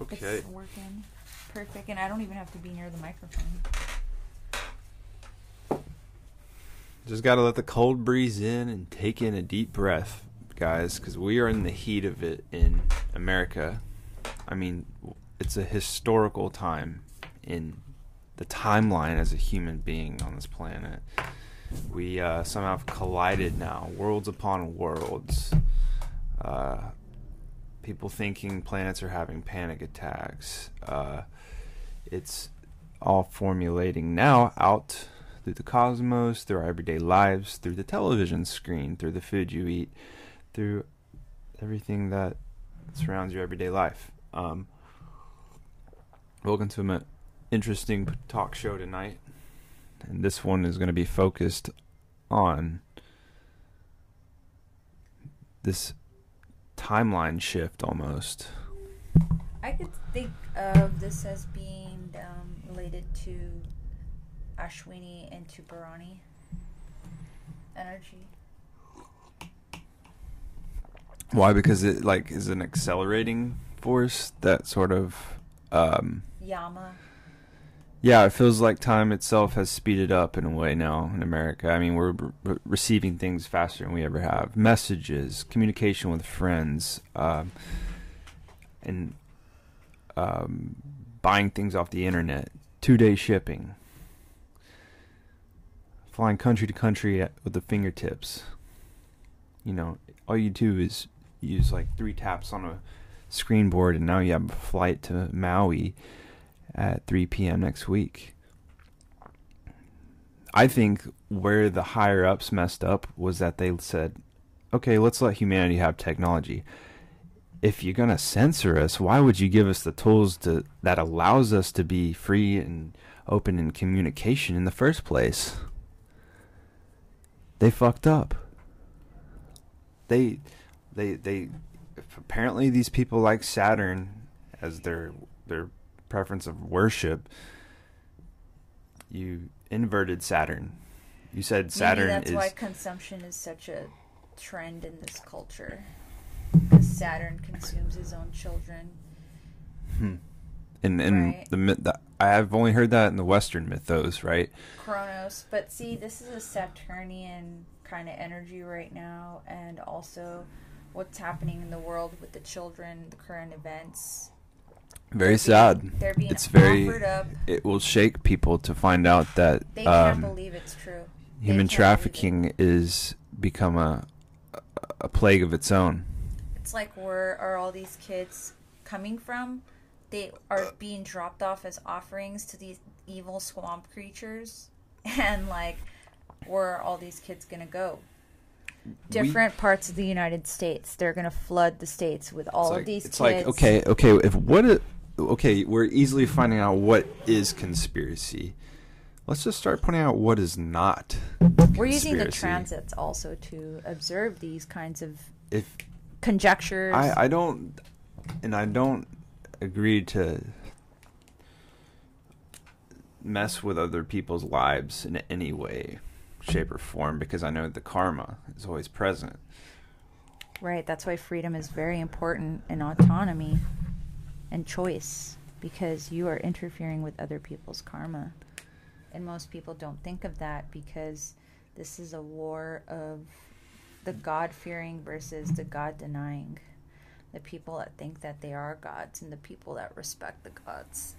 Okay. It's working perfect, and I don't even have to be near the microphone. Just got to let the cold breeze in and take in a deep breath, guys, because we are in the heat of it in America. I mean, it's a historical time in the timeline as a human being on this planet. We uh, somehow have collided now, worlds upon worlds. Uh, people thinking planets are having panic attacks. Uh, it's all formulating now out through the cosmos, through our everyday lives, through the television screen, through the food you eat, through everything that surrounds your everyday life. Um, welcome to an interesting talk show tonight. And this one is going to be focused on this timeline shift almost. I could think of this as being um, related to Ashwini and to Bharani energy. Why? Because it like is an accelerating force that sort of um Yama. Yeah, it feels like time itself has speeded up in a way now in America. I mean, we're re- receiving things faster than we ever have. Messages, communication with friends, um, and um, buying things off the internet, two-day shipping, flying country to country at, with the fingertips. You know, all you do is use like three taps on a screen board, and now you have a flight to Maui at 3 p.m. next week. I think where the higher ups messed up was that they said, okay, let's let humanity have technology. If you're going to censor us, why would you give us the tools to that allows us to be free and open in communication in the first place? They fucked up. They they they apparently these people like Saturn as their their preference of worship, you inverted Saturn. You said Saturn Maybe that's is why consumption is such a trend in this culture. Because Saturn consumes his own children. hmm. in in Right. the myth. The, I've only heard that in the Western mythos, right? Kronos. But see, this is a Saturnian kind of energy right now, and also what's happening in the world with the children, the current events. Very sad. they're being it's very. up. It will shake people to find out that They can't um, believe it's true. Human can't believe it. trafficking is become a a- plague of its own. It's like where are all these kids coming from? They are being dropped off as offerings to these evil swamp creatures, and like, where are all these kids gonna go? Different parts of the United States. They're gonna flood the states with all it's of like, these it's kids. like okay okay if what it, okay we're easily finding out what is conspiracy let's just start pointing out what is not We're using the transits also to observe these kinds of if conjectures. i i don't and i don't agree to mess with other people's lives in any way shape or form because i know the karma is always present Right. That's why freedom is very important and autonomy and choice because you are interfering with other people's karma. And most people don't think of that because this is a war of the God fearing versus the God denying. The people that think that they are gods and the people that respect the gods.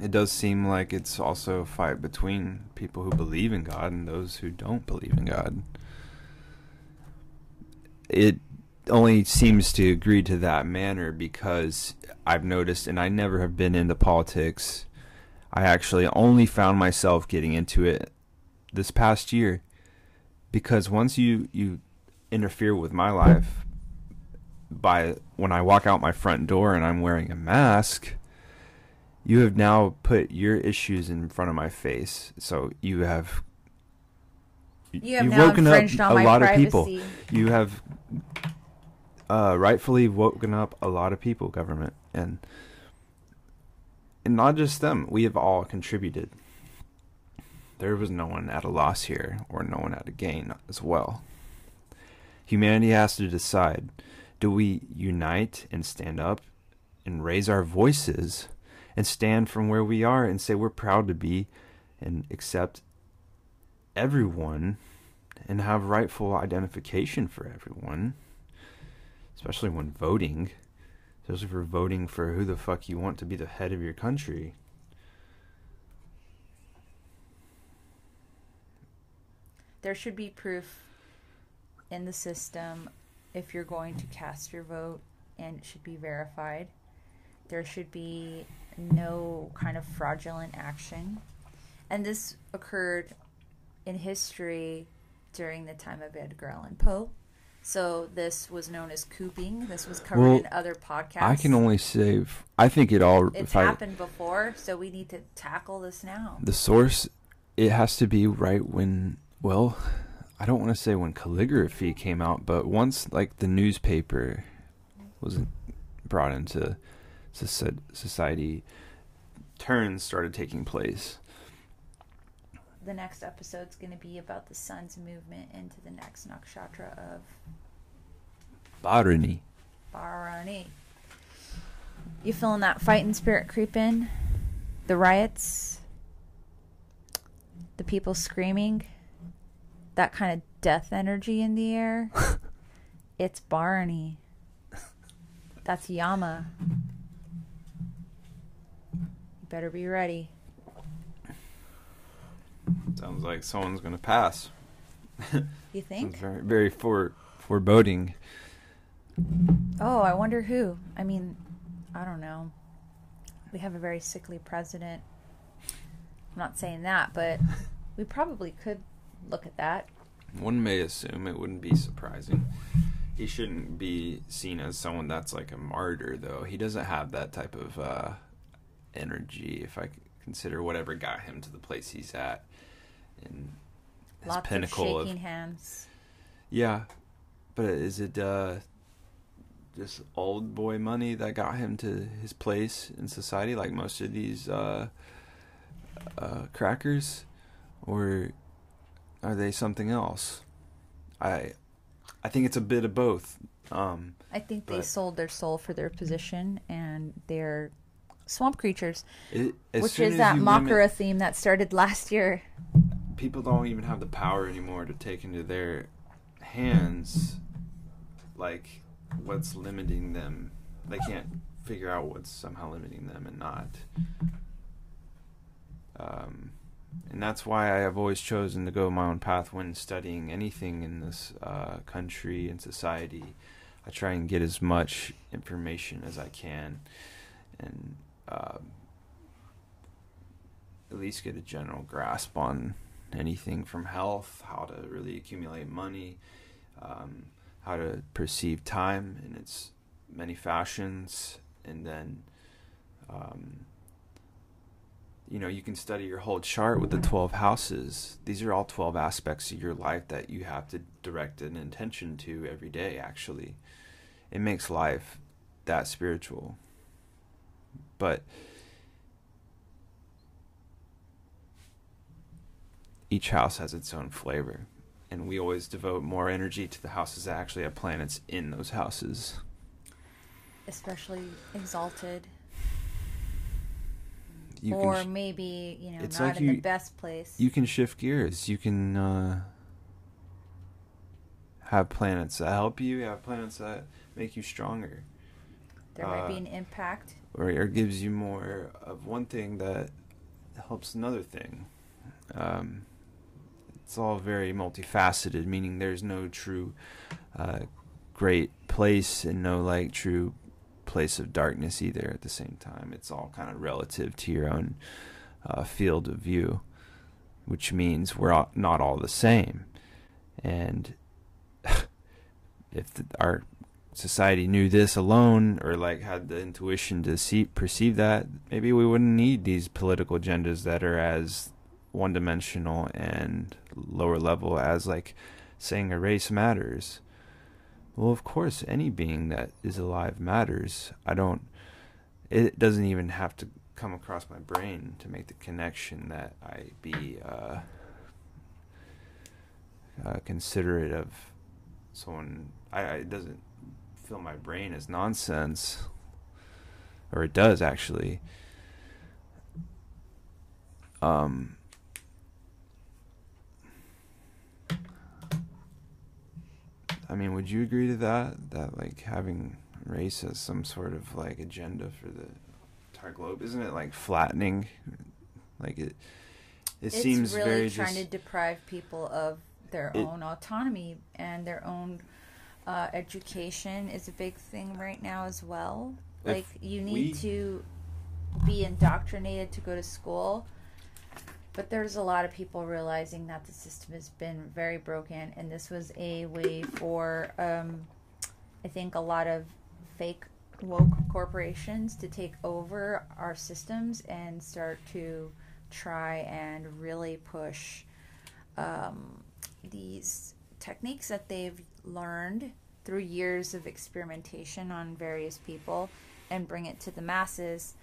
it does seem like it's also a fight between people who believe in God and those who don't believe in God. It only seems to agree to that manner because I've noticed, and I never have been into politics. I actually only found myself getting into it this past year because once you you interfere with my life by when I walk out my front door and I'm wearing a mask, you have now put your issues in front of my face. So you have You have you've now woken up a my lot of privacy. people. You have uh, rightfully woken up a lot of people, government, and and not just them. We have all contributed. There was no one at a loss here, or no one at a gain as well. Humanity has to decide: do we unite and stand up and raise our voices and stand from where we are and say we're proud to be and accept everyone and have rightful identification for everyone, especially when voting, especially for voting for who the fuck you want to be the head of your country. There should be proof in the system if you're going to cast your vote, and it should be verified. There should be no kind of fraudulent action. And this occurred in history during the time of Edgar Allan Poe. So this was known as cooping. This was covered Well, in other podcasts. I can only say I think it all. It's I, happened before, so we need to tackle this now. the source, it has to be right when. Well, I don't want to say when calligraphy came out, but once like the newspaper was brought into society, turns started taking place. The next episode's going to be about the sun's movement into the next nakshatra of Botany. Bharani. You feeling that fighting spirit creep in? The riots? The people screaming? That kind of death energy in the air? it's Bharani. That's Yama. You better be ready. Sounds like someone's gonna pass. You think? Very, very fore, foreboding. Oh, I wonder who. I mean, I don't know. We have a very sickly president. I'm not saying that, but we probably could look at that. One may assume it wouldn't be surprising. He shouldn't be seen as someone that's like a martyr, though. He doesn't have that type of uh, energy. If I consider whatever got him to the place he's at, and his Lots pinnacle of of, hands. yeah. But is it uh, just old boy money that got him to his place in society, like most of these uh, uh, crackers, or are they something else? I I think it's a bit of both. Um, I think they sold their soul for their position, and they're swamp creatures, it, which is that Makara theme that started last year. People don't even have the power anymore to take into their hands like what's limiting them they can't figure out what's somehow limiting them and not um, and that's why I have always chosen to go my own path when studying anything in this uh, country and society. I try and get as much information as I can, and um, at least get a general grasp on anything from health, how to really accumulate money, um, how to perceive time in its many fashions, and then, um, you know, you can study your whole chart with the 12 houses. These are all 12 aspects of your life that you have to direct an intention to every day, actually. It makes life that spiritual. But each house has its own flavor. And we always devote more energy to the houses that actually have planets in those houses. especially exalted, You or sh- maybe you know It's not like in the best place. you can shift gears. You can uh, have planets that help you. Have planets that make you stronger, there might be uh, an impact. or, or gives you more of one thing that helps another thing. Um, it's all very multifaceted, meaning there's no true uh, great place and no like true place of darkness either. At the same time, it's all kind of relative to your own uh, field of view, which means we're all, not all the same. And if the, our society knew this alone, or like had the intuition to see perceive that, maybe we wouldn't need these political agendas that are as one dimensional and lower level as like saying a race matters. Well, of course, any being that is alive matters. I don't. It doesn't even have to come across my brain to make the connection that I be uh, uh, considerate of someone. I, I it doesn't fill my brain as nonsense, or it does actually. Um, I mean, would you agree to that? That like having race as some sort of like agenda for the entire globe, isn't it like flattening? Like it, it it's seems really very trying just. to deprive people of their It- own autonomy and their own uh, education is a big thing right now as well. Like you need we- to be indoctrinated to go to school. But there's a lot of people realizing that the system has been very broken, and this was a way for, um, I think, a lot of fake woke corporations to take over our systems and start to try and really push um, these techniques that they've learned through years of experimentation on various people and bring it to the masses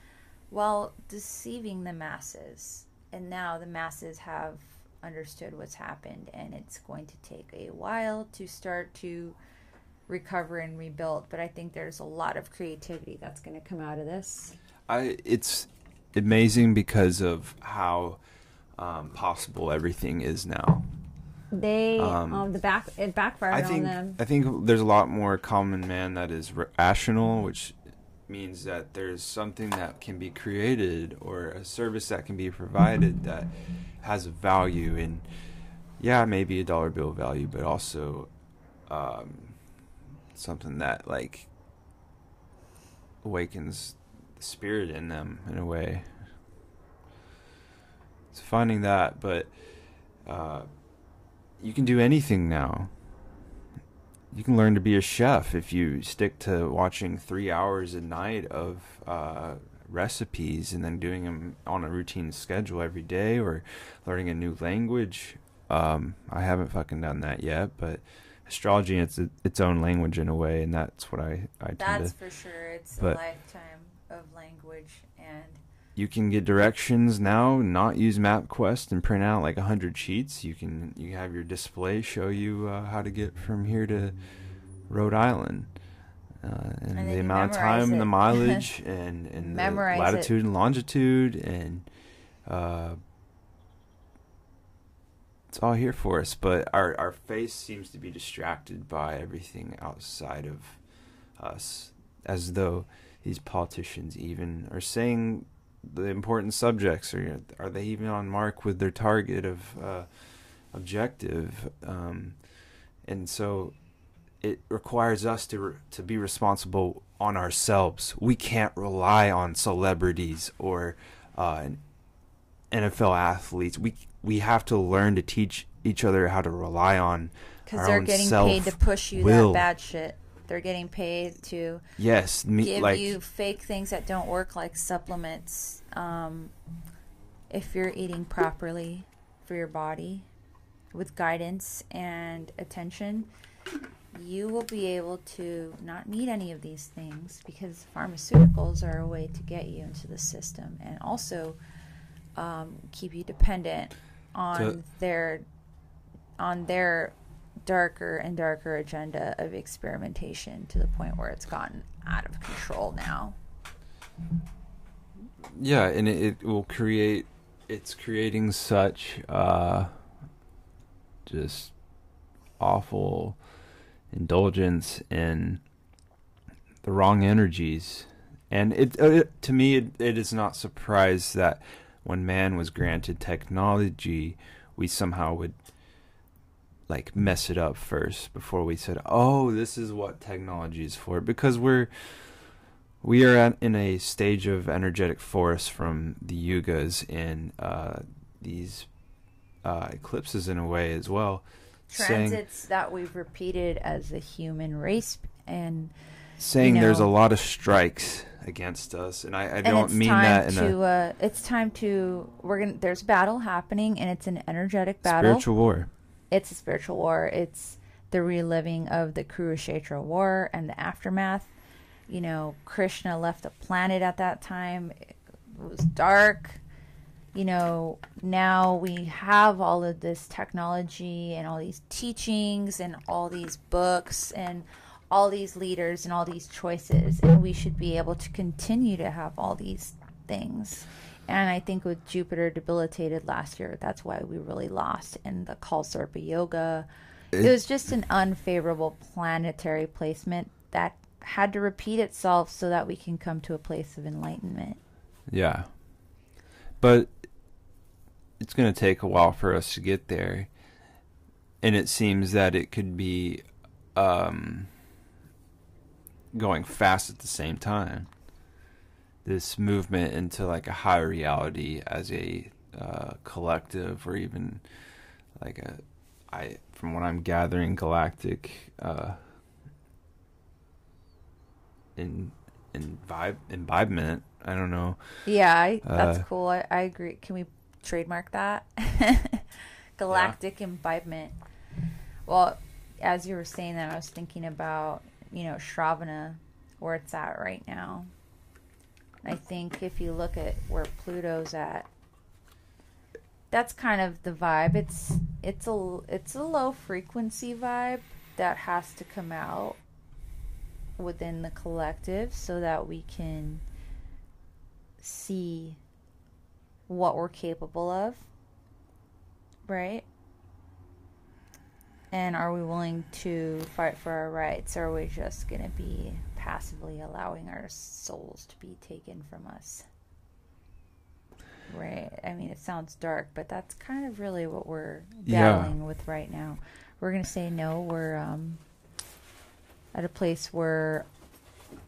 while deceiving the masses. And now the masses have understood what's happened, and it's going to take a while to start to recover and rebuild. But I think there's a lot of creativity that's going to come out of this. I it's amazing because of how um, possible everything is now. They Um, um, the back it backfired I on them. I think there's a lot more common man that is rational, which means that there's something that can be created or a service that can be provided that has a value and yeah, maybe a dollar bill value, but also um, something that like awakens the spirit in them in a way. It's finding that, but uh, you can do anything now. You can learn to be a chef if you stick to watching three hours a night of uh, recipes and then doing them on a routine schedule every day or learning a new language. Um, I haven't fucking done that yet, but astrology it's a, its own language in a way, and that's what I I tend That's to. for sure. It's but- a lifetime of language and You can get directions now, not use MapQuest and print out like a hundred sheets. You can you have your display show you uh, how to get from here to Rhode Island. Uh, and, then the amount of time, it. the mileage, and, and the Memorize it. latitude and longitude, and uh, it's all here for us. But our our face seems to be distracted by everything outside of us, as though these politicians even are saying the important subjects or are they even on mark with their target of uh, objective um, and so it requires us to re- to be responsible on ourselves we can't rely on celebrities or uh, NFL athletes we we have to learn to teach each other how to rely on because they're getting paid to push you self-will. that bad shit. They're getting paid to yes me, give like you fake things that don't work, like supplements. Um, if you're eating properly for your body, with guidance and attention, you will be able to not need any of these things because pharmaceuticals are a way to get you into the system and also um, keep you dependent on To- their on their darker and darker agenda of experimentation to the point where it's gotten out of control now. yeah and it, it will create it's creating such uh just awful indulgence in the wrong energies and it, uh, it to me it, it is not surprised that when man was granted technology we somehow would like mess it up first before we said oh this is what technology is for because we're we are at, in a stage of energetic force from the yugas and uh, these uh, eclipses in a way as well. saying Transits that we've repeated as a human race, and saying you there's a lot of strikes against us, and I, I don't mean that in to. a Uh, it's time to. We're gonna. There's battle happening, and it's an energetic battle. spiritual war. It's a spiritual war. It's the reliving of the Kurukshetra war and the aftermath. You know, Krishna left the planet at that time. It was dark. You know, now we have all of this technology and all these teachings and all these books and all these leaders and all these choices, and we should be able to continue to have all these things. And I think with Jupiter debilitated last year, that's why we really lost in the Kalsarpa yoga. It, It- was just an unfavorable planetary placement that had to repeat itself so that we can come to a place of enlightenment. Yeah. But it's going to take a while for us to get there. And it seems that it could be um, going fast at the same time. This movement into like a higher reality as a uh, collective or even like a I from what I'm gathering galactic uh in in vibe imbibement. I don't know. Yeah, I, that's Uh, cool. I, I agree. Can we trademark that? Galactic imbibement. Well, as you were saying that, I was thinking about, you know, Shravana, where it's at right now. I think if you look at where Pluto's at, that's kind of the vibe. It's it's a it's a low frequency vibe that has to come out within the collective so that we can see what we're capable of, right? And are we willing to fight for our rights, or are we just going to be passively allowing our souls to be taken from us? Right. I mean, it sounds dark, but that's kind of really what we're Yeah. battling with right now. We're going to say no. We're um, at a place where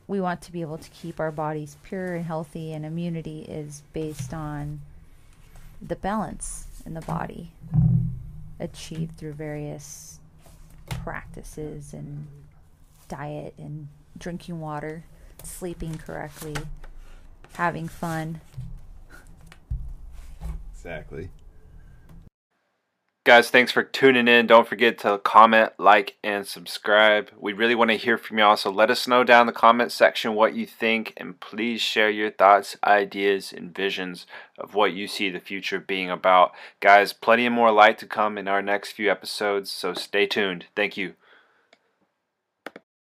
we want to be able to keep our bodies pure and healthy, and immunity is based on the balance in the body achieved through various practices and diet and drinking water, sleeping correctly, having fun. Exactly. Guys, thanks for tuning in. Don't forget to comment, like, and subscribe. We really want to hear from y'all, so let us know down in the comment section what you think, and please share your thoughts, ideas, and visions of what you see the future being about. Guys, plenty of more light to come in our next few episodes, so stay tuned. Thank you.